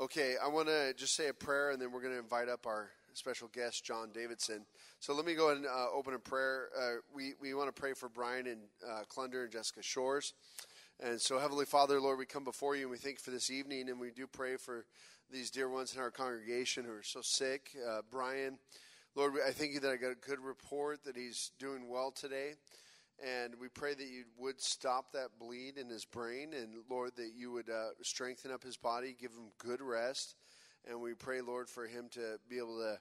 Okay, I want to just say a prayer and then we're going to invite up our special guest, John Davidson. So let me go and uh, open a prayer. Uh, we, we want to pray for Brian and uh, Clunder and Jessica Shores. And so, Heavenly Father, Lord, we come before you and we thank you for this evening and we do pray for these dear ones in our congregation who are so sick. Uh, Brian, Lord, I thank you that I got a good report that he's doing well today. And we pray that you would stop that bleed in his brain. And Lord, that you would uh, strengthen up his body, give him good rest. And we pray, Lord, for him to be able to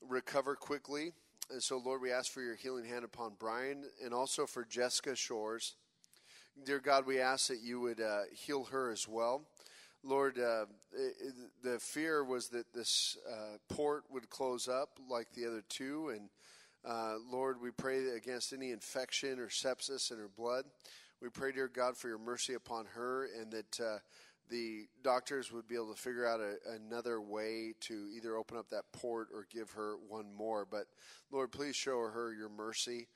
recover quickly. And so, Lord, we ask for your healing hand upon Brian and also for Jessica Shores. Dear God, we ask that you would uh, heal her as well. Lord, uh, the fear was that this uh, port would close up like the other two, and uh, Lord, we pray against any infection or sepsis in her blood. We pray, dear God, for your mercy upon her and that uh, the doctors would be able to figure out a, another way to either open up that port or give her one more. But Lord, please show her your mercy.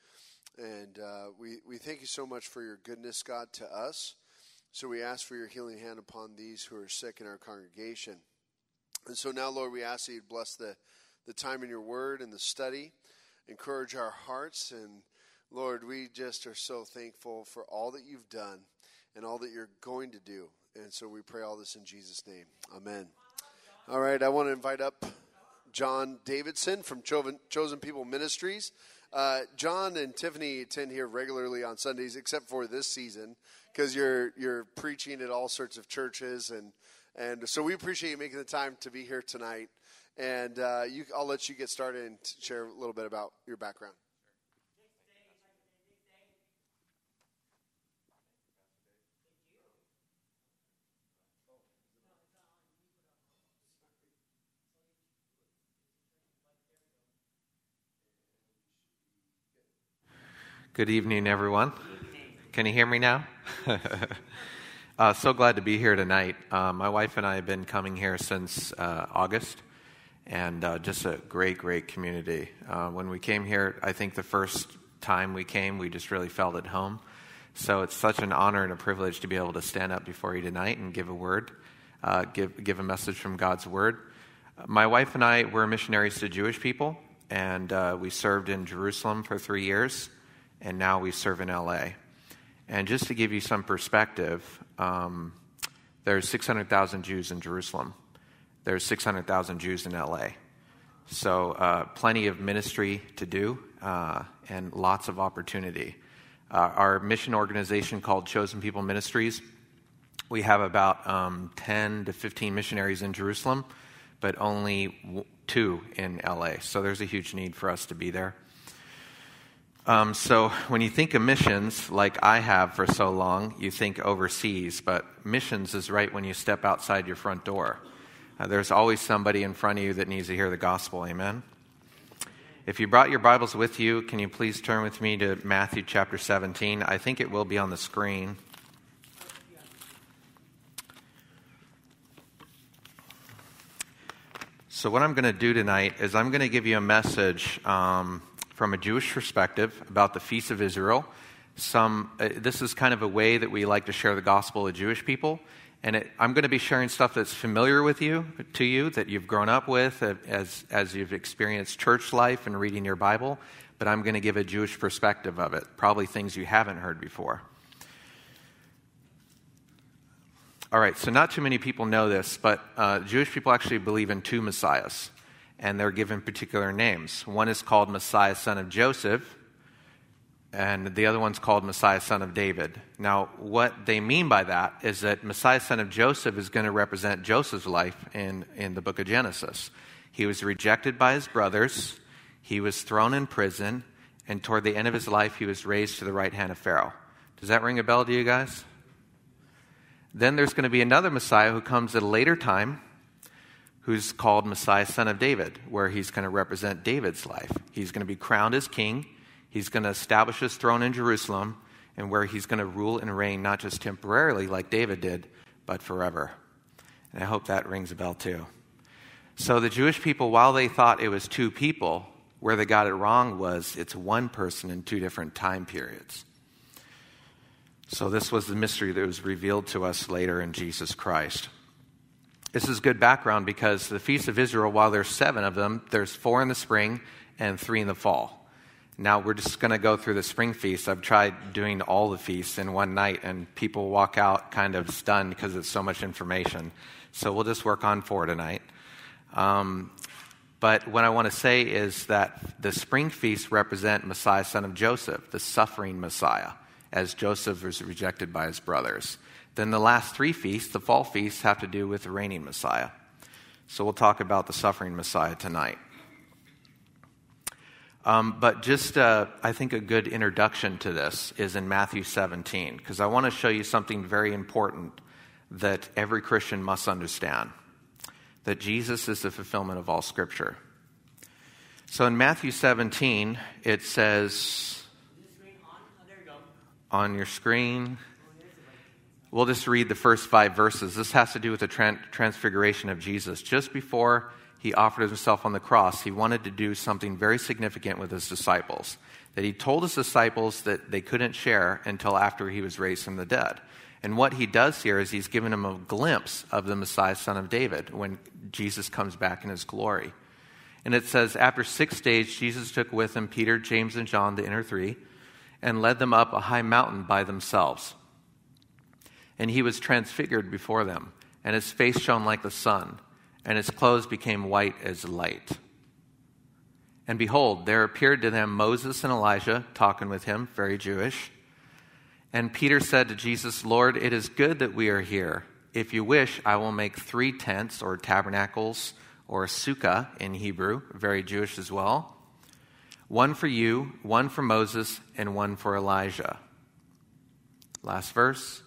And uh, we, we thank you so much for your goodness, God, to us. So we ask for your healing hand upon these who are sick in our congregation. And so now, Lord, we ask that you bless the, the time in your word and the study encourage our hearts. And Lord, we just are so thankful for all that you've done and all that you're going to do. And so we pray all this in Jesus' name. Amen. All right, I want to invite up John Davidson from Chosen People Ministries. Uh, John and Tiffany attend here regularly on Sundays, except for this season, because you're you're preaching at all sorts of churches, and and so we appreciate you making the time to be here tonight. And uh, you, I'll let you get started and share a little bit about your background. Good evening, everyone. Can you hear me now? uh, so glad to be here tonight. Uh, my wife and I have been coming here since uh, August and uh, just a great, great community. Uh, when we came here, I think the first time we came, we just really felt at home. So it's such an honor and a privilege to be able to stand up before you tonight and give a word, uh, give, give a message from God's word. My wife and I were missionaries to Jewish people, and uh, we served in Jerusalem for three years, and now we serve in LA. And just to give you some perspective, um, there's 600,000 Jews in Jerusalem there's 600,000 Jews in LA. So, uh, plenty of ministry to do uh, and lots of opportunity. Uh, our mission organization called Chosen People Ministries, we have about um, 10 to 15 missionaries in Jerusalem, but only w- two in LA. So, there's a huge need for us to be there. Um, so, when you think of missions, like I have for so long, you think overseas, but missions is right when you step outside your front door. Uh, there's always somebody in front of you that needs to hear the gospel. Amen. If you brought your Bibles with you, can you please turn with me to Matthew chapter 17? I think it will be on the screen. So, what I'm going to do tonight is I'm going to give you a message um, from a Jewish perspective about the Feast of Israel. Some, uh, this is kind of a way that we like to share the gospel with Jewish people. And it, I'm going to be sharing stuff that's familiar with you, to you, that you've grown up with as, as you've experienced church life and reading your Bible. But I'm going to give a Jewish perspective of it, probably things you haven't heard before. All right, so not too many people know this, but uh, Jewish people actually believe in two messiahs, and they're given particular names. One is called Messiah, son of Joseph, and the other one's called Messiah, son of David. Now, what they mean by that is that Messiah, son of Joseph, is going to represent Joseph's life in, in the book of Genesis. He was rejected by his brothers, he was thrown in prison, and toward the end of his life, he was raised to the right hand of Pharaoh. Does that ring a bell to you guys? Then there's going to be another Messiah who comes at a later time who's called Messiah, son of David, where he's going to represent David's life. He's going to be crowned as king. He's going to establish his throne in Jerusalem and where he's going to rule and reign not just temporarily like David did, but forever. And I hope that rings a bell too. So the Jewish people, while they thought it was two people, where they got it wrong was it's one person in two different time periods. So this was the mystery that was revealed to us later in Jesus Christ. this is good background because the Feast of Israel, while there's seven of them, there's four in the spring and three in the fall. Now we're just going to go through the spring feast. I've tried doing all the feasts in one night, and people walk out kind of stunned because it's so much information. So we'll just work on four tonight. Um, but what I want to say is that the spring feasts represent Messiah, son of Joseph, the suffering Messiah, as Joseph was rejected by his brothers. Then the last three feasts, the fall feasts, have to do with the reigning Messiah. So we'll talk about the suffering Messiah tonight. Um, but just, uh, I think, a good introduction to this is in Matthew 17, because I want to show you something very important that every Christian must understand that Jesus is the fulfillment of all Scripture. So in Matthew 17, it says on your screen, we'll just read the first five verses. This has to do with the transfiguration of Jesus. Just before he offered himself on the cross, he wanted to do something very significant with his disciples. That he told his disciples that they couldn't share until after he was raised from the dead. And what he does here is he's given them a glimpse of the Messiah, son of David, when Jesus comes back in his glory. And it says, After six days, Jesus took with him Peter, James, and John, the inner three, and led them up a high mountain by themselves. And he was transfigured before them, and his face shone like the sun and his clothes became white as light. And behold, there appeared to them Moses and Elijah talking with him, very Jewish. And Peter said to Jesus, Lord, it is good that we are here. If you wish, I will make three tents or tabernacles or sukkah in Hebrew, very Jewish as well. One for you, one for Moses, and one for Elijah. Last verse.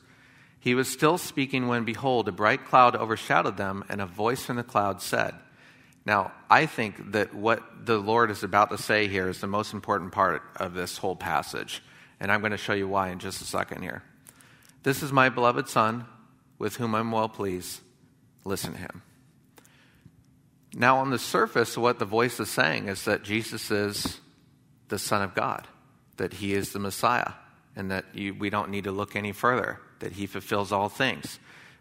He was still speaking when, behold, a bright cloud overshadowed them, and a voice from the cloud said, Now, I think that what the Lord is about to say here is the most important part of this whole passage. And I'm going to show you why in just a second here. This is my beloved Son, with whom I'm well pleased. Listen to him. Now, on the surface, what the voice is saying is that Jesus is the Son of God, that he is the Messiah, and that you, we don't need to look any further that he fulfills all things.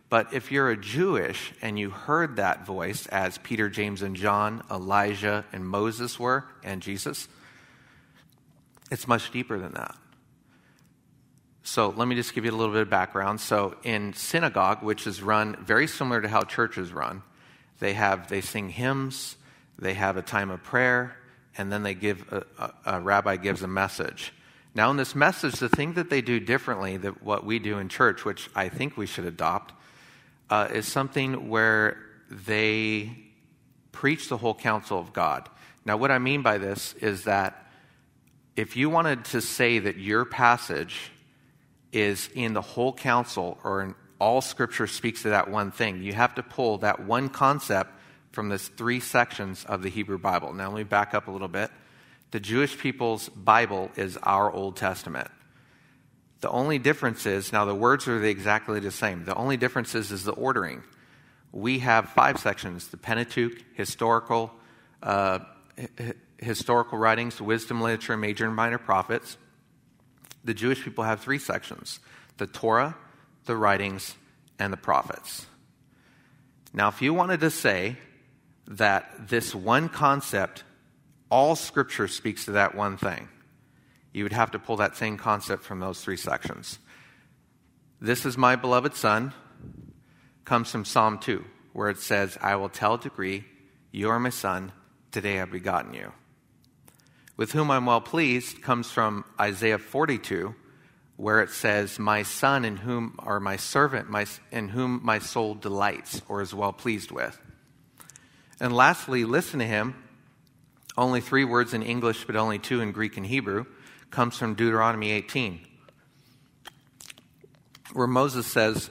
But if you're a Jewish and you heard that voice as Peter, James, and John, Elijah, and Moses were, and Jesus, it's much deeper than that. So let me just give you a little bit of background. So in synagogue, which is run very similar to how churches run, they have they sing hymns, they have a time of prayer, and then they give a, a, a rabbi gives a message. Now, in this message, the thing that they do differently than what we do in church, which I think we should adopt, uh, is something where they preach the whole counsel of God. Now, what I mean by this is that if you wanted to say that your passage is in the whole counsel or in all scripture speaks to that one thing, you have to pull that one concept from this three sections of the Hebrew Bible. Now, let me back up a little bit. The Jewish people's Bible is our Old Testament. The only difference is, now the words are exactly the same. The only difference is, is the ordering. We have five sections the Pentateuch, historical, uh, historical writings, wisdom literature, major and minor prophets. The Jewish people have three sections the Torah, the writings, and the prophets. Now, if you wanted to say that this one concept all scripture speaks to that one thing. You would have to pull that same concept from those three sections. This is my beloved Son comes from Psalm 2, where it says, I will tell a degree, you are my Son, today I've begotten you. With whom I'm well pleased comes from Isaiah 42, where it says, My son in whom, or my servant my, in whom my soul delights or is well pleased with. And lastly, listen to him only three words in English, but only two in Greek and Hebrew, comes from Deuteronomy 18, where Moses says,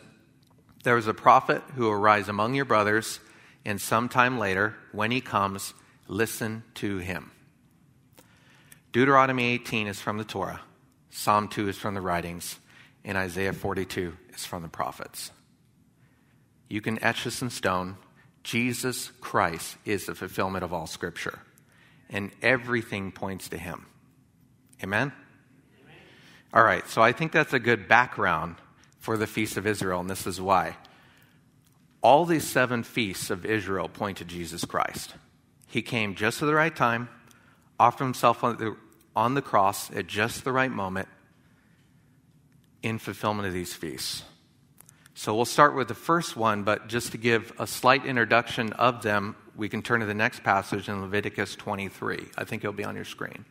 There is a prophet who will rise among your brothers, and sometime later, when he comes, listen to him. Deuteronomy 18 is from the Torah, Psalm 2 is from the writings, and Isaiah 42 is from the prophets. You can etch this in stone. Jesus Christ is the fulfillment of all Scripture and everything points to him. Amen? Amen? All right, so I think that's a good background for the Feast of Israel, and this is why. all these seven feasts of Israel point to Jesus Christ. He came just at the right time, offered himself on the, on the cross at just the right moment in fulfillment of these feasts. So we'll start with the first one, but just to give a slight introduction of them, we can turn to the next passage in Leviticus 23. I think it'll be on your screen.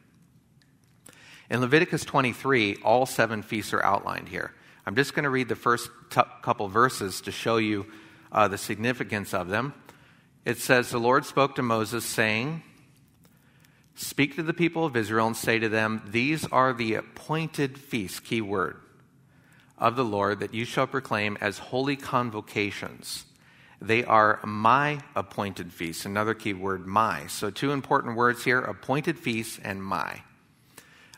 In Leviticus 23, all seven feasts are outlined here. I'm just going to read the first t- couple verses to show you uh, the significance of them. It says, The Lord spoke to Moses, saying, Speak to the people of Israel and say to them, These are the appointed feasts, key word, of the Lord that you shall proclaim as holy convocations. They are my appointed feasts. Another key word, my. So, two important words here appointed feasts and my.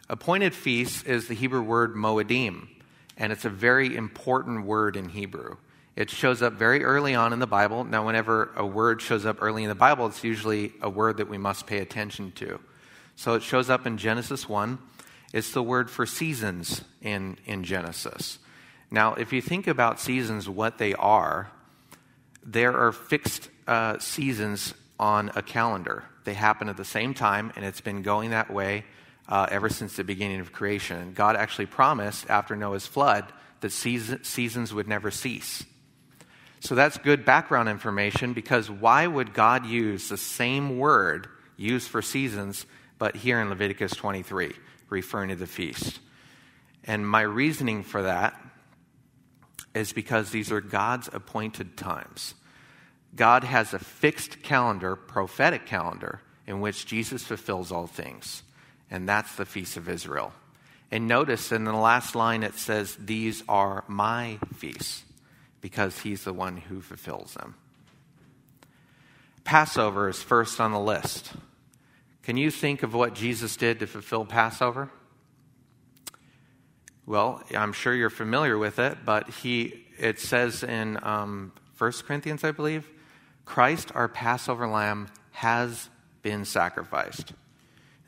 Appointed feasts is the Hebrew word moedim, and it's a very important word in Hebrew. It shows up very early on in the Bible. Now, whenever a word shows up early in the Bible, it's usually a word that we must pay attention to. So it shows up in Genesis 1. It's the word for seasons in, in Genesis. Now, if you think about seasons, what they are, there are fixed uh, seasons on a calendar. They happen at the same time, and it's been going that way uh, ever since the beginning of creation. God actually promised after Noah's flood that season, seasons would never cease. So that's good background information because why would God use the same word used for seasons, but here in Leviticus 23, referring to the feast? And my reasoning for that is because these are God's appointed times. God has a fixed calendar, prophetic calendar, in which Jesus fulfills all things. And that's the Feast of Israel. And notice in the last line it says, These are my feasts, because he's the one who fulfills them. Passover is first on the list. Can you think of what Jesus did to fulfill Passover? Well, I'm sure you're familiar with it, but he, it says in um, 1 Corinthians, I believe, Christ, our Passover lamb, has been sacrificed.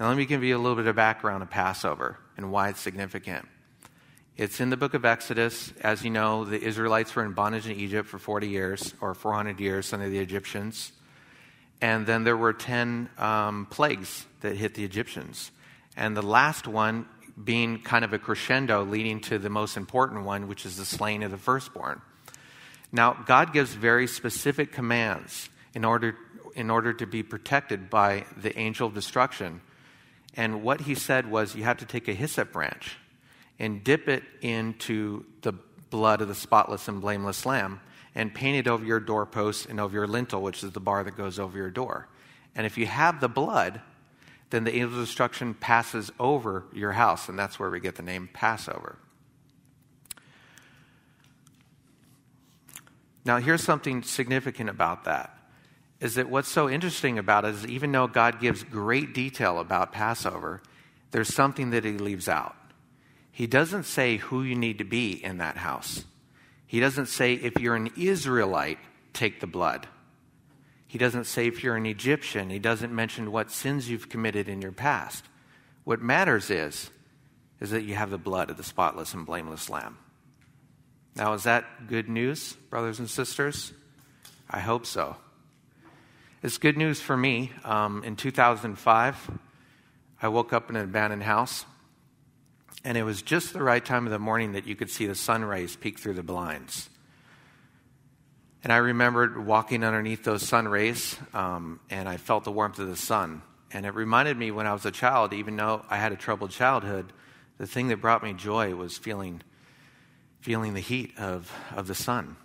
Now, let me give you a little bit of background of Passover and why it's significant. It's in the book of Exodus. As you know, the Israelites were in bondage in Egypt for 40 years or 400 years under the Egyptians. And then there were 10 um, plagues that hit the Egyptians. And the last one being kind of a crescendo leading to the most important one, which is the slaying of the firstborn. Now, God gives very specific commands in order, in order to be protected by the angel of destruction. And what he said was you have to take a hyssop branch and dip it into the blood of the spotless and blameless lamb and paint it over your doorpost and over your lintel, which is the bar that goes over your door. And if you have the blood, then the angel of destruction passes over your house, and that's where we get the name Passover. Now, here's something significant about that is that what's so interesting about it is even though God gives great detail about Passover, there's something that he leaves out. He doesn't say who you need to be in that house. He doesn't say if you're an Israelite, take the blood. He doesn't say if you're an Egyptian. He doesn't mention what sins you've committed in your past. What matters is, is that you have the blood of the spotless and blameless lamb. Now, is that good news, brothers and sisters? I hope so. It's good news for me. Um, in 2005, I woke up in an abandoned house, and it was just the right time of the morning that you could see the sun rays peek through the blinds. And I remembered walking underneath those sun rays, um, and I felt the warmth of the sun. And it reminded me when I was a child, even though I had a troubled childhood, the thing that brought me joy was feeling, feeling the heat of, of the sun.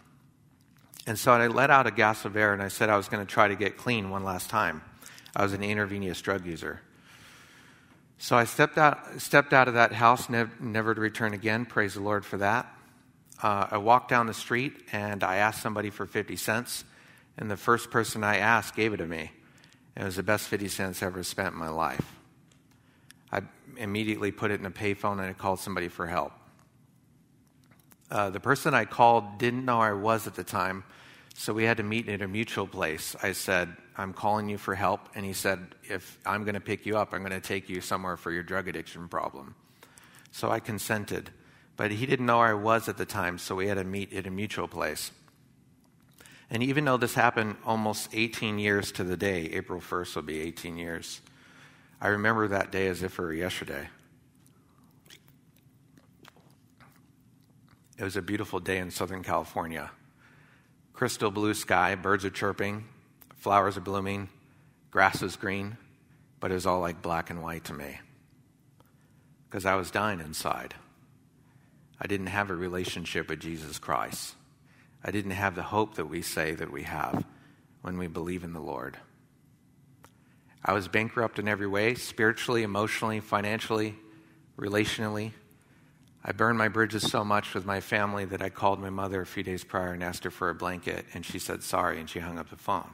And so I let out a gas of air and I said I was going to try to get clean one last time. I was an intravenous drug user. So I stepped out, stepped out of that house, never to return again. Praise the Lord for that uh, I walked down the street and I asked somebody for 50 cents, and the first person I asked gave it to me. It was the best 50 cents I ever spent in my life. I immediately put it in a payphone and I called somebody for help. Uh, the person I called didn't know I was at the time, so we had to meet at a mutual place. I said, I'm calling you for help. And he said, If I'm going to pick you up, I'm going to take you somewhere for your drug addiction problem. So I consented. But he didn't know where I was at the time, so we had to meet at a mutual place. And even though this happened almost 18 years to the day, April 1st will be 18 years, I remember that day as if it were yesterday. It was a beautiful day in Southern California. Crystal blue sky, birds are chirping, flowers are blooming, grass is green, but it was all like black and white to me because I was dying inside. I didn't have a relationship with Jesus Christ. I didn't have the hope that we say that we have when we believe in the Lord. I was bankrupt in every way spiritually, emotionally, financially, relationally. I burned my bridges so much with my family that I called my mother a few days prior and asked her for a blanket, and she said sorry, and she hung up the phone.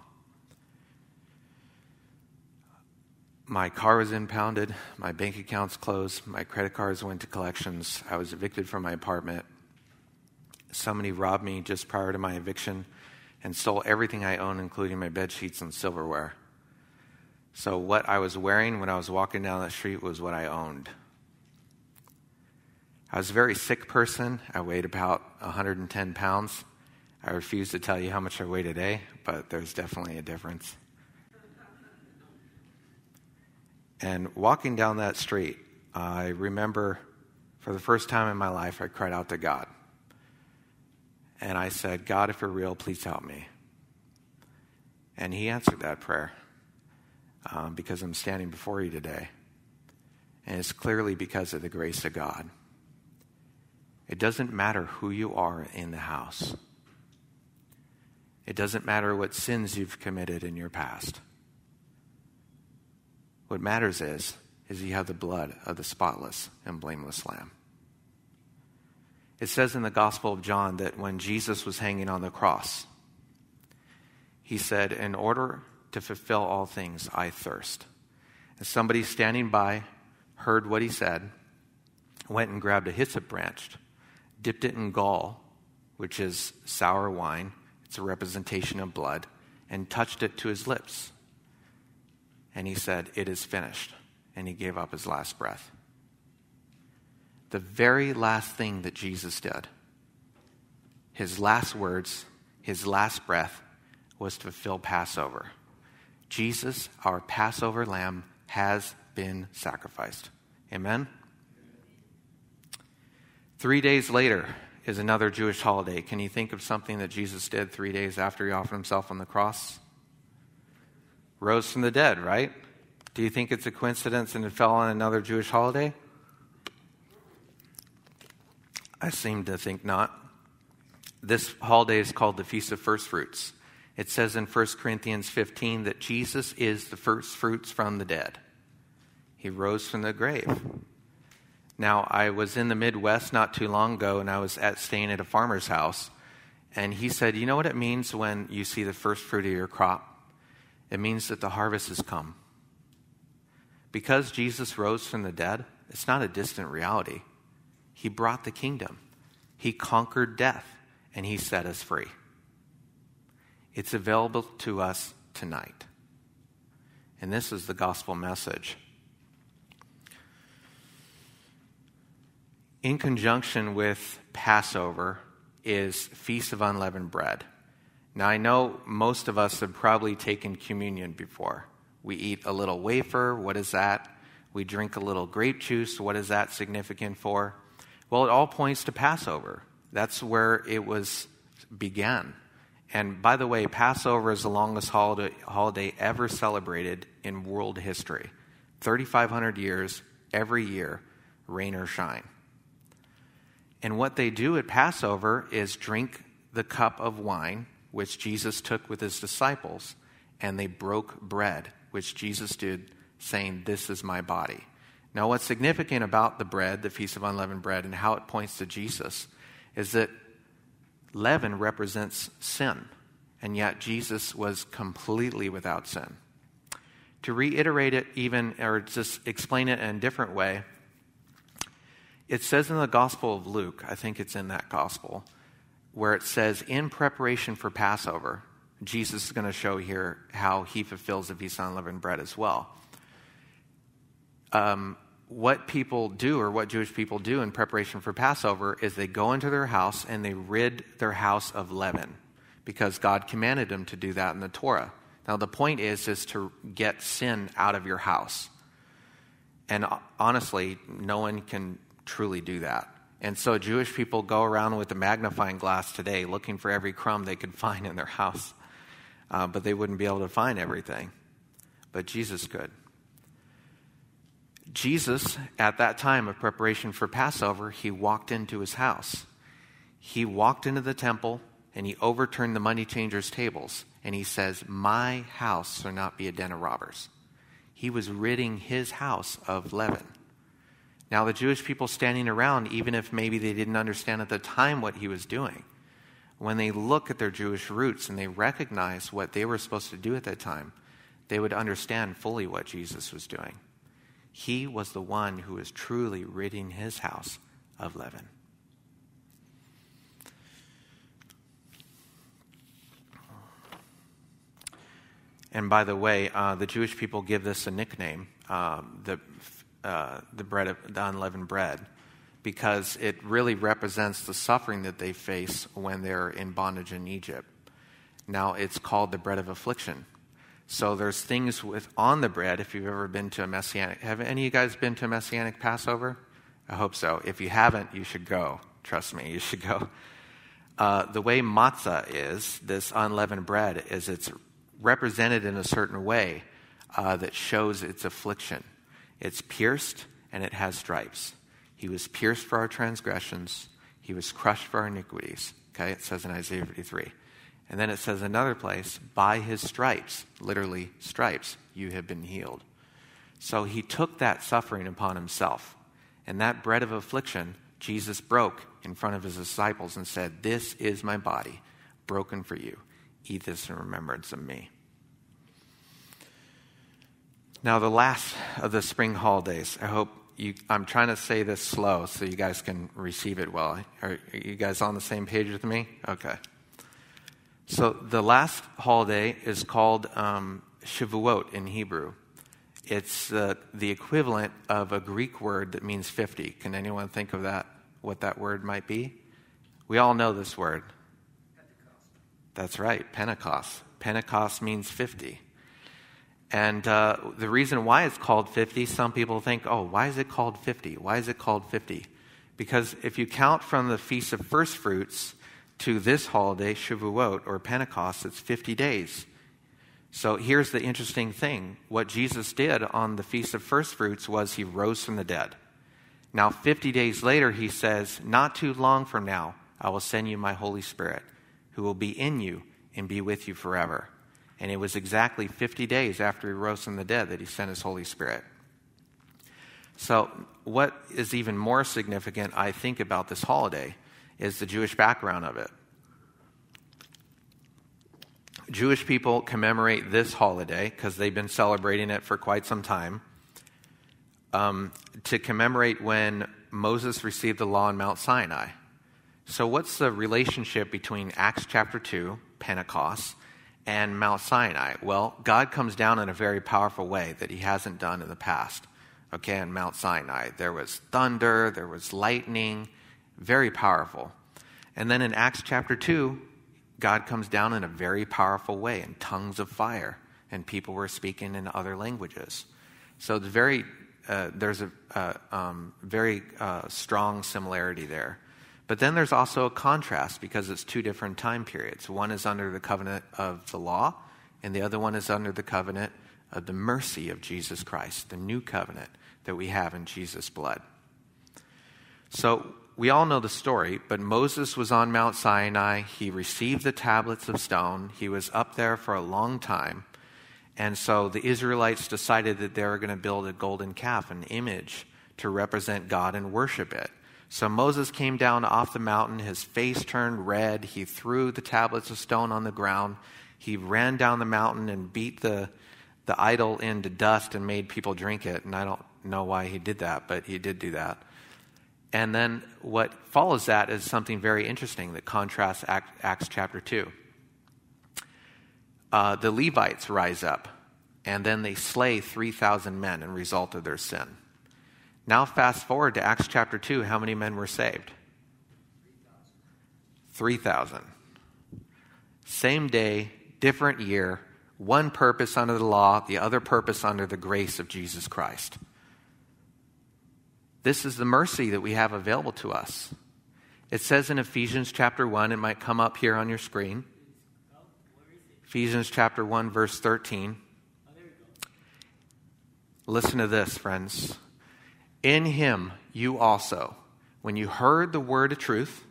My car was impounded, my bank accounts closed, my credit cards went to collections, I was evicted from my apartment, somebody robbed me just prior to my eviction and stole everything I owned, including my bed sheets and silverware. So, what I was wearing when I was walking down the street was what I owned. I was a very sick person. I weighed about 110 pounds. I refuse to tell you how much I weigh today, but there's definitely a difference. And walking down that street, I remember for the first time in my life, I cried out to God. And I said, God, if you're real, please help me. And he answered that prayer um, because I'm standing before you today. And it's clearly because of the grace of God. It doesn't matter who you are in the house, it doesn't matter what sins you've committed in your past. What matters is, is you have the blood of the spotless and blameless Lamb. It says in the Gospel of John that when Jesus was hanging on the cross, he said, In order to fulfill all things, I thirst. And somebody standing by heard what he said, went and grabbed a hyssop branch, dipped it in gall, which is sour wine, it's a representation of blood, and touched it to his lips. And he said, It is finished. And he gave up his last breath the very last thing that Jesus did, his last words, his last breath, was to fulfill Passover. Jesus, our Passover lamb, has been sacrificed. Amen? Three days later is another Jewish holiday. Can you think of something that Jesus did three days after he offered himself on the cross? Rose from the dead, right? Do you think it's a coincidence and it fell on another Jewish holiday? I seem to think not. This holiday is called the Feast of First Fruits. It says in 1 Corinthians 15 that Jesus is the first fruits from the dead. He rose from the grave. Now, I was in the Midwest not too long ago, and I was at staying at a farmer's house, and he said, "You know what it means when you see the first fruit of your crop? It means that the harvest has come." Because Jesus rose from the dead, it's not a distant reality. He brought the kingdom, He conquered death, and He set us free. It's available to us tonight. And this is the gospel message. In conjunction with Passover is Feast of Unleavened Bread. Now, I know most of us have probably taken communion before. We eat a little wafer. What is that? We drink a little grape juice. What is that significant for? Well, it all points to Passover. That's where it was began. And by the way, Passover is the longest holiday, holiday ever celebrated in world history. 3,500 years, every year, rain or shine. And what they do at Passover is drink the cup of wine, which Jesus took with his disciples, and they broke bread, which Jesus did, saying, This is my body. Now, what's significant about the bread, the Feast of Unleavened Bread, and how it points to Jesus is that leaven represents sin, and yet Jesus was completely without sin. To reiterate it, even, or just explain it in a different way, it says in the Gospel of Luke, I think it's in that Gospel, where it says, in preparation for Passover, Jesus is going to show here how he fulfills the Feast of Unleavened Bread as well um, what people do, or what Jewish people do in preparation for Passover, is they go into their house and they rid their house of leaven. because God commanded them to do that in the Torah. Now, the point is, is to get sin out of your house. And honestly, no one can truly do that. And so Jewish people go around with a magnifying glass today looking for every crumb they could find in their house. Uh, but they wouldn't be able to find everything. But Jesus could. Jesus, at that time of preparation for Passover, he walked into his house. He walked into the temple and he overturned the money changers' tables. And he says, My house shall not be a den of robbers. He was ridding his house of leaven. Now, the Jewish people standing around, even if maybe they didn't understand at the time what he was doing, when they look at their Jewish roots and they recognize what they were supposed to do at that time, they would understand fully what Jesus was doing. He was the one who was truly ridding his house of leaven. And by the way, uh, the Jewish people give this a nickname, um, the, uh, the bread of, the unleavened bread, because it really represents the suffering that they face when they're in bondage in Egypt. Now, it's called the bread of affliction. So there's things with on the bread. If you've ever been to a messianic, have any of you guys been to a messianic Passover? I hope so. If you haven't, you should go. Trust me, you should go. Uh, the way matzah is, this unleavened bread, is it's represented in a certain way uh, that shows its affliction. It's pierced and it has stripes. He was pierced for our transgressions, he was crushed for our iniquities. Okay, it says in Isaiah 53. And then it says another place, by his stripes, literally stripes, you have been healed. So he took that suffering upon himself. And that bread of affliction, Jesus broke in front of his disciples and said, This is my body, broken for you. Eat this in remembrance of me. Now, the last of the spring holidays, I hope you, I'm trying to say this slow so you guys can receive it well. Are, are you guys on the same page with me? Okay. So, the last holiday is called um, Shavuot in Hebrew. It's uh, the equivalent of a Greek word that means 50. Can anyone think of that? What that word might be? We all know this word. Pentecost. That's right, Pentecost. Pentecost means 50. And uh, the reason why it's called 50, some people think, oh, why is it called 50? Why is it called 50? Because if you count from the Feast of First Fruits to this holiday, Shavuot, or Pentecost, it's 50 days. So here's the interesting thing. What Jesus did on the Feast of First Fruits was he rose from the dead. Now, 50 days later, he says, Not too long from now, I will send you my Holy Spirit who will be in you and be with you forever. And it was exactly 50 days after he rose from the dead that he sent his Holy Spirit. So, what is even more significant, I think, about this holiday is the Jewish background of it. Jewish people commemorate this holiday because they've been celebrating it for quite some time um, to commemorate when Moses received the law on Mount Sinai. So, what's the relationship between Acts chapter 2, Pentecost, and Mount Sinai? Well, God comes down in a very powerful way that he hasn't done in the past. Okay, on Mount Sinai, there was thunder, there was lightning, very powerful. And then in Acts chapter 2, God comes down in a very powerful way in tongues of fire, and people were speaking in other languages. So it's very, uh, there's a uh, um, very uh, strong similarity there. But then there's also a contrast because it's two different time periods. One is under the covenant of the law, and the other one is under the covenant of the mercy of Jesus Christ, the new covenant that we have in Jesus' blood. So we all know the story, but Moses was on Mount Sinai. He received the tablets of stone. He was up there for a long time. And so the Israelites decided that they were going to build a golden calf, an image to represent God and worship it. So Moses came down off the mountain, his face turned red. He threw the tablets of stone on the ground. He ran down the mountain and beat the, the idol into dust and made people drink it. And I don't know why he did that, but he did do that. And then what follows that is something very interesting that contrasts Acts chapter 2. Uh, the Levites rise up, and then they slay 3,000 men in result of their sin. Now, fast forward to Acts chapter 2. How many men were saved? 3,000. Same day, different year, one purpose under the law, the other purpose under the grace of Jesus Christ. This is the mercy that we have available to us. It says in Ephesians chapter 1, it might come up here on your screen. Ephesians chapter 1, verse 13. Listen to this, friends. In him you also, when you heard the word of truth,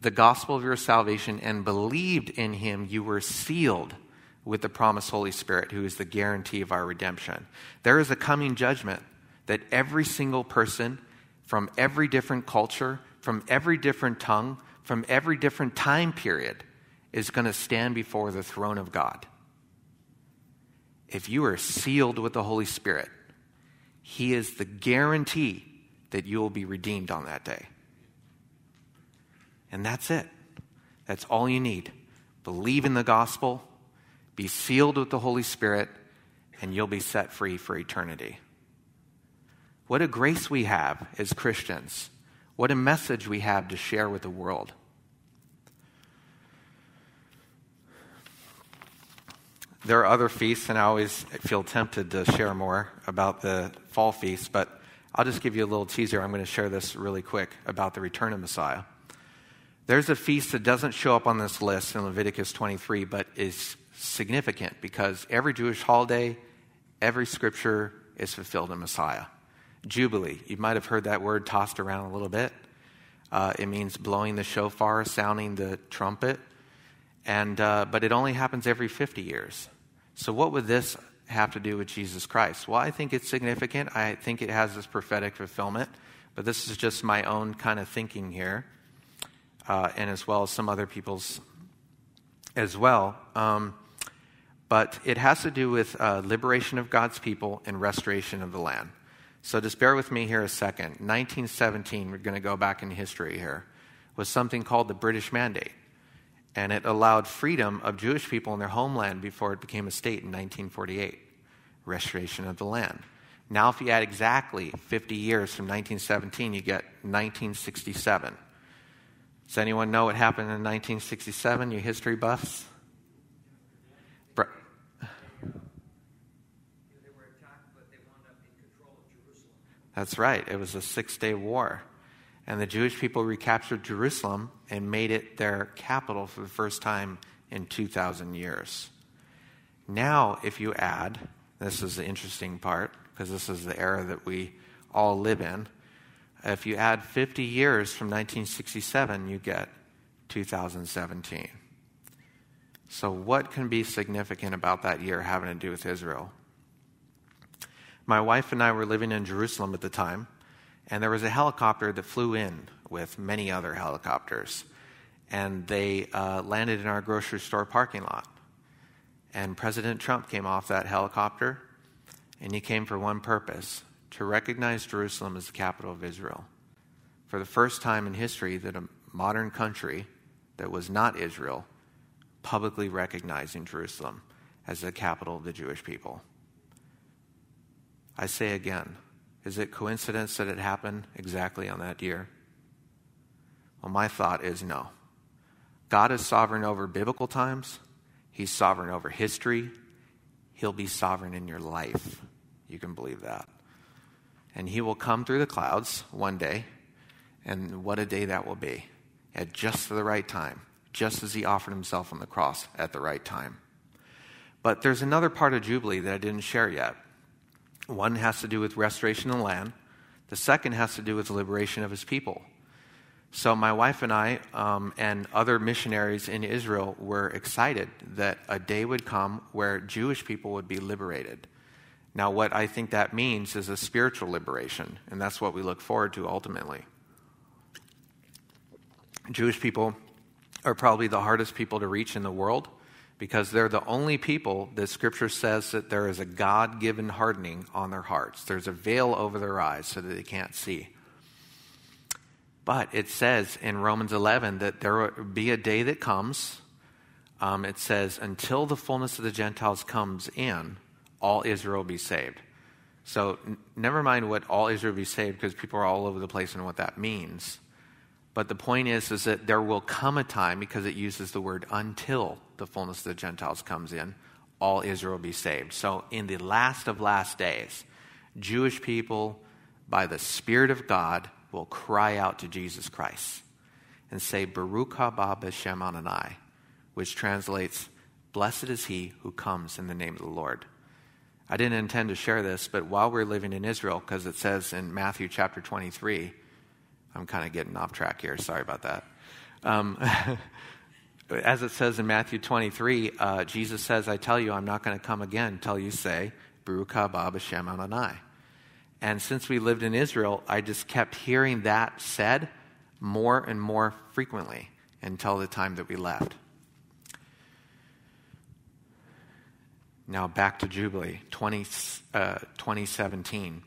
the gospel of your salvation, and believed in him, you were sealed with the promised Holy Spirit, who is the guarantee of our redemption. There is a coming judgment that every single person from every different culture, from every different tongue, from every different time period is going to stand before the throne of God. If you are sealed with the Holy Spirit, He is the guarantee that you will be redeemed on that day. And that's it. That's all you need. Believe in the gospel, be sealed with the Holy Spirit, and you'll be set free for eternity. What a grace we have as Christians. What a message we have to share with the world. There are other feasts, and I always feel tempted to share more about the fall feast, but I'll just give you a little teaser. I'm going to share this really quick about the return of Messiah. There's a feast that doesn't show up on this list in Leviticus 23, but is significant because every Jewish holiday, every scripture is fulfilled in Messiah. Jubilee. You might have heard that word tossed around a little bit. Uh, it means blowing the shofar, sounding the trumpet, and uh, but it only happens every 50 years. So what would this have to do with Jesus Christ? Well, I think it's significant. I think it has this prophetic fulfillment, but this is just my own kind of thinking here, uh, and as well as some other people's as well. Um, but it has to do with uh, liberation of God's people and restoration of the land. So just bear with me here a second. 1917, we're going to go back in history here, was something called the British Mandate. And it allowed freedom of Jewish people in their homeland before it became a state in 1948. Restoration of the land. Now, if you add exactly 50 years from 1917, you get 1967. Does anyone know what happened in 1967, you history buffs? That's right. It was a six day war. And the Jewish people recaptured Jerusalem and made it their capital for the first time in 2,000 years. Now, if you add, this is the interesting part, because this is the era that we all live in. If you add 50 years from 1967, you get 2017. So, what can be significant about that year having to do with Israel? My wife and I were living in Jerusalem at the time, and there was a helicopter that flew in with many other helicopters. And they uh, landed in our grocery store parking lot. And President Trump came off that helicopter, and he came for one purpose to recognize Jerusalem as the capital of Israel. For the first time in history, that a modern country that was not Israel publicly recognizing Jerusalem as the capital of the Jewish people. I say again, is it coincidence that it happened exactly on that year? Well, my thought is no. God is sovereign over biblical times, He's sovereign over history, He'll be sovereign in your life. You can believe that. And He will come through the clouds one day, and what a day that will be at just the right time, just as He offered Himself on the cross at the right time. But there's another part of Jubilee that I didn't share yet. One has to do with restoration of the land, the second has to do with liberation of his people. So, my wife and I um, and other missionaries in Israel were excited that a day would come where Jewish people would be liberated. Now, what I think that means is a spiritual liberation, and that's what we look forward to ultimately. Jewish people are probably the hardest people to reach in the world because they're the only people that Scripture says that there is a God given hardening on their hearts. There's a veil over their eyes so that they can't see. But it says in Romans 11 that there will be a day that comes. Um, it says, until the fullness of the Gentiles comes in, all Israel will be saved. So n- never mind what all Israel will be saved because people are all over the place and what that means. But the point is, is that there will come a time, because it uses the word until the fullness of the Gentiles comes in, all Israel will be saved. So in the last of last days, Jewish people, by the Spirit of God, will cry out to Jesus Christ and say, Baruch haba b'shem Adonai, which translates, Blessed is he who comes in the name of the Lord. I didn't intend to share this, but while we're living in Israel, because it says in Matthew chapter 23, I'm kind of getting off track here. Sorry about that. Um, as it says in Matthew 23, uh, Jesus says, I tell you, I'm not going to come again until you say, Baruch haba b'shem Adonai. And since we lived in Israel, I just kept hearing that said more and more frequently until the time that we left. Now back to Jubilee, 20, uh, 2017,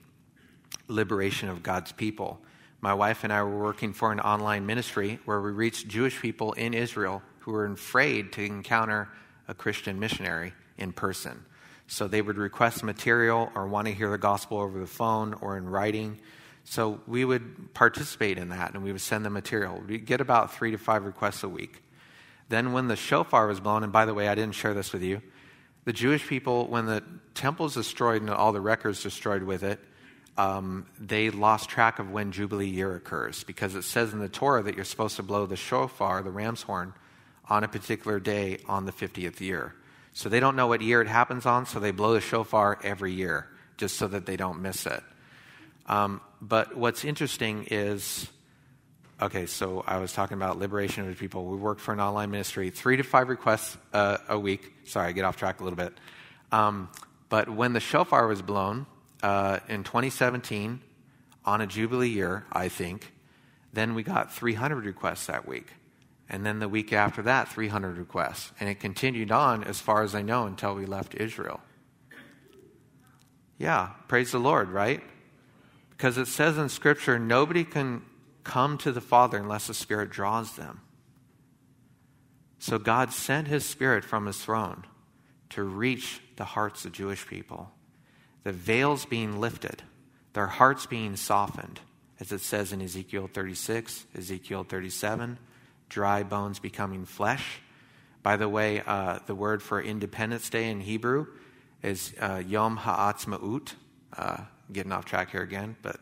liberation of God's people. My wife and I were working for an online ministry where we reached Jewish people in Israel who were afraid to encounter a Christian missionary in person. So they would request material or want to hear the gospel over the phone or in writing. So we would participate in that and we would send them material. We'd get about three to five requests a week. Then, when the shofar was blown, and by the way, I didn't share this with you, the Jewish people, when the temple is destroyed and all the records destroyed with it, um, they lost track of when Jubilee year occurs because it says in the Torah that you're supposed to blow the shofar, the ram's horn, on a particular day on the 50th year. So they don't know what year it happens on, so they blow the shofar every year just so that they don't miss it. Um, but what's interesting is okay, so I was talking about liberation of people. We work for an online ministry, three to five requests uh, a week. Sorry, I get off track a little bit. Um, but when the shofar was blown uh, in 2017, on a Jubilee year, I think, then we got 300 requests that week. And then the week after that, 300 requests. And it continued on, as far as I know, until we left Israel. Yeah, praise the Lord, right? Because it says in Scripture, nobody can come to the Father unless the Spirit draws them. So God sent His Spirit from His throne to reach the hearts of Jewish people. The veils being lifted, their hearts being softened, as it says in Ezekiel 36, Ezekiel 37, dry bones becoming flesh. By the way, uh, the word for Independence Day in Hebrew is uh, Yom Ha'atzmaut. Uh, getting off track here again, but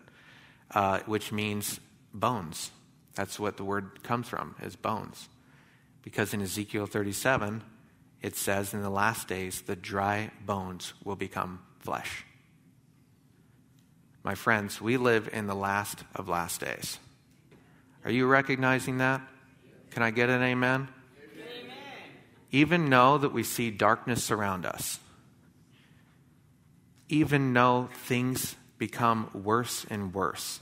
uh, which means bones. That's what the word comes from, is bones. Because in Ezekiel 37, it says in the last days, the dry bones will become flesh. My friends, we live in the last of last days. Are you recognizing that? Can I get an amen? amen? Even know that we see darkness surround us. Even know things become worse and worse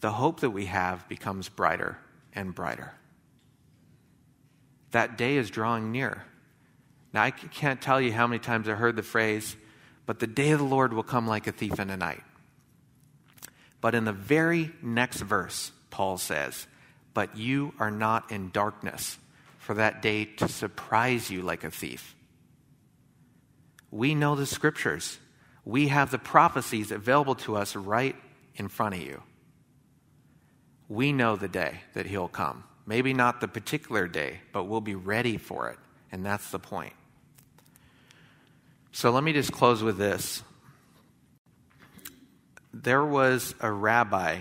the hope that we have becomes brighter and brighter. That day is drawing near. Now, I can't tell you how many times I heard the phrase, but the day of the Lord will come like a thief in the night. But in the very next verse, Paul says, But you are not in darkness for that day to surprise you like a thief. We know the scriptures, we have the prophecies available to us right in front of you. We know the day that He'll come. Maybe not the particular day, but we'll be ready for it. And that's the point. So let me just close with this. There was a rabbi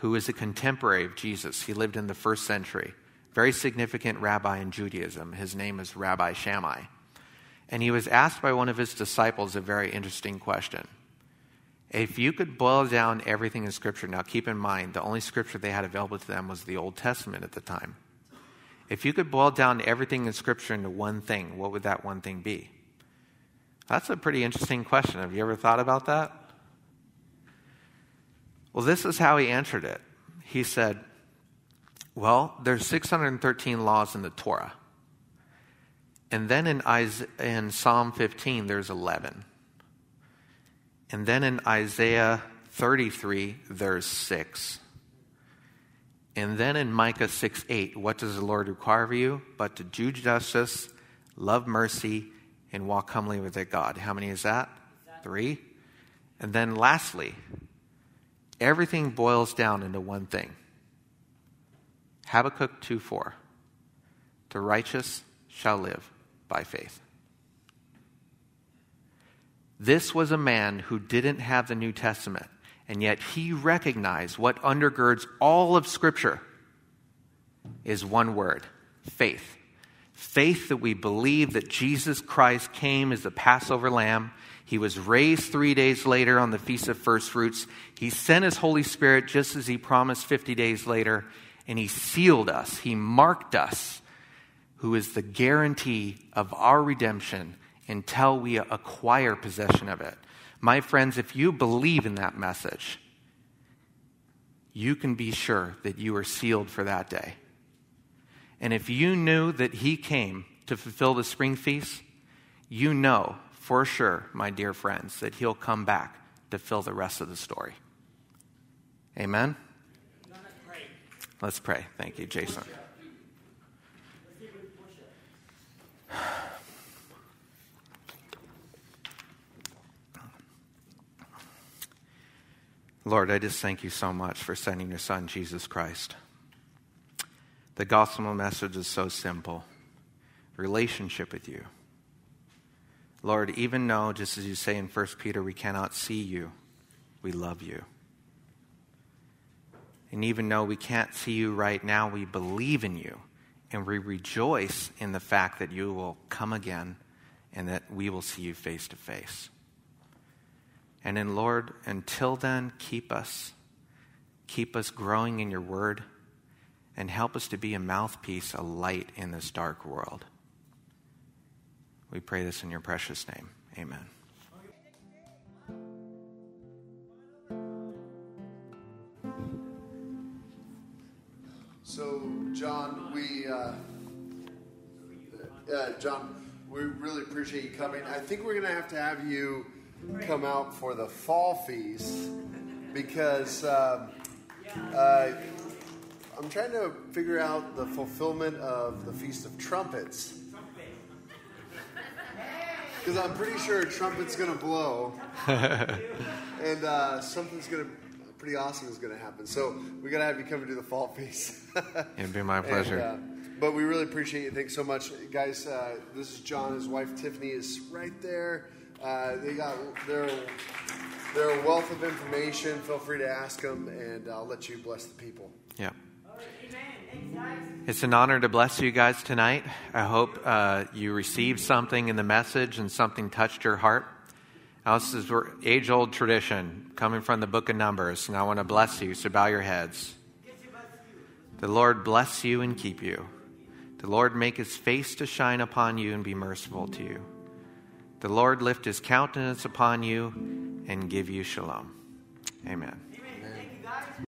who was a contemporary of Jesus. He lived in the first century. Very significant rabbi in Judaism. His name is Rabbi Shammai. And he was asked by one of his disciples a very interesting question. If you could boil down everything in Scripture, now keep in mind the only Scripture they had available to them was the Old Testament at the time. If you could boil down everything in Scripture into one thing, what would that one thing be? That's a pretty interesting question. Have you ever thought about that? Well, this is how he answered it. He said, Well, there's 613 laws in the Torah. And then in, Isaiah, in Psalm 15, there's 11. And then in Isaiah 33, there's six. And then in Micah 6 8, what does the Lord require of you? But to do justice, love mercy, and walk humbly with their God. How many is that? Three. And then lastly, everything boils down into one thing Habakkuk 2 4. The righteous shall live by faith. This was a man who didn't have the New Testament, and yet he recognized what undergirds all of Scripture is one word faith. Faith that we believe that Jesus Christ came as the Passover lamb. He was raised three days later on the Feast of First Fruits. He sent his Holy Spirit just as he promised 50 days later, and he sealed us. He marked us, who is the guarantee of our redemption until we acquire possession of it. My friends, if you believe in that message, you can be sure that you are sealed for that day. And if you knew that he came to fulfill the spring feast, you know for sure, my dear friends, that he'll come back to fill the rest of the story. Amen? Let's pray. Thank you, Jason. Lord, I just thank you so much for sending your son, Jesus Christ. The gospel message is so simple relationship with you. Lord, even though, just as you say in 1 Peter, we cannot see you, we love you. And even though we can't see you right now, we believe in you. And we rejoice in the fact that you will come again and that we will see you face to face. And then, Lord, until then, keep us. Keep us growing in your word and help us to be a mouthpiece, a light in this dark world. We pray this in your precious name. Amen. So, John, we, uh, uh, John, we really appreciate you coming. I think we're going to have to have you come out for the fall feast because uh, uh, I'm trying to figure out the fulfillment of the Feast of Trumpets. Because I'm pretty sure a trumpet's going to blow, and uh, something's going to pretty awesome is going to happen. So we got to have you come and do the fall feast. It'd be my pleasure. And, uh, but we really appreciate you. Thanks so much, guys. Uh, this is John. His wife Tiffany is right there. Uh, they got their their wealth of information. Feel free to ask them, and I'll let you bless the people. Yeah. It's an honor to bless you guys tonight. I hope uh, you received something in the message and something touched your heart. Now, this is age old tradition coming from the book of Numbers, and I want to bless you, so bow your heads. The Lord bless you and keep you. The Lord make his face to shine upon you and be merciful to you. The Lord lift his countenance upon you and give you shalom. Amen.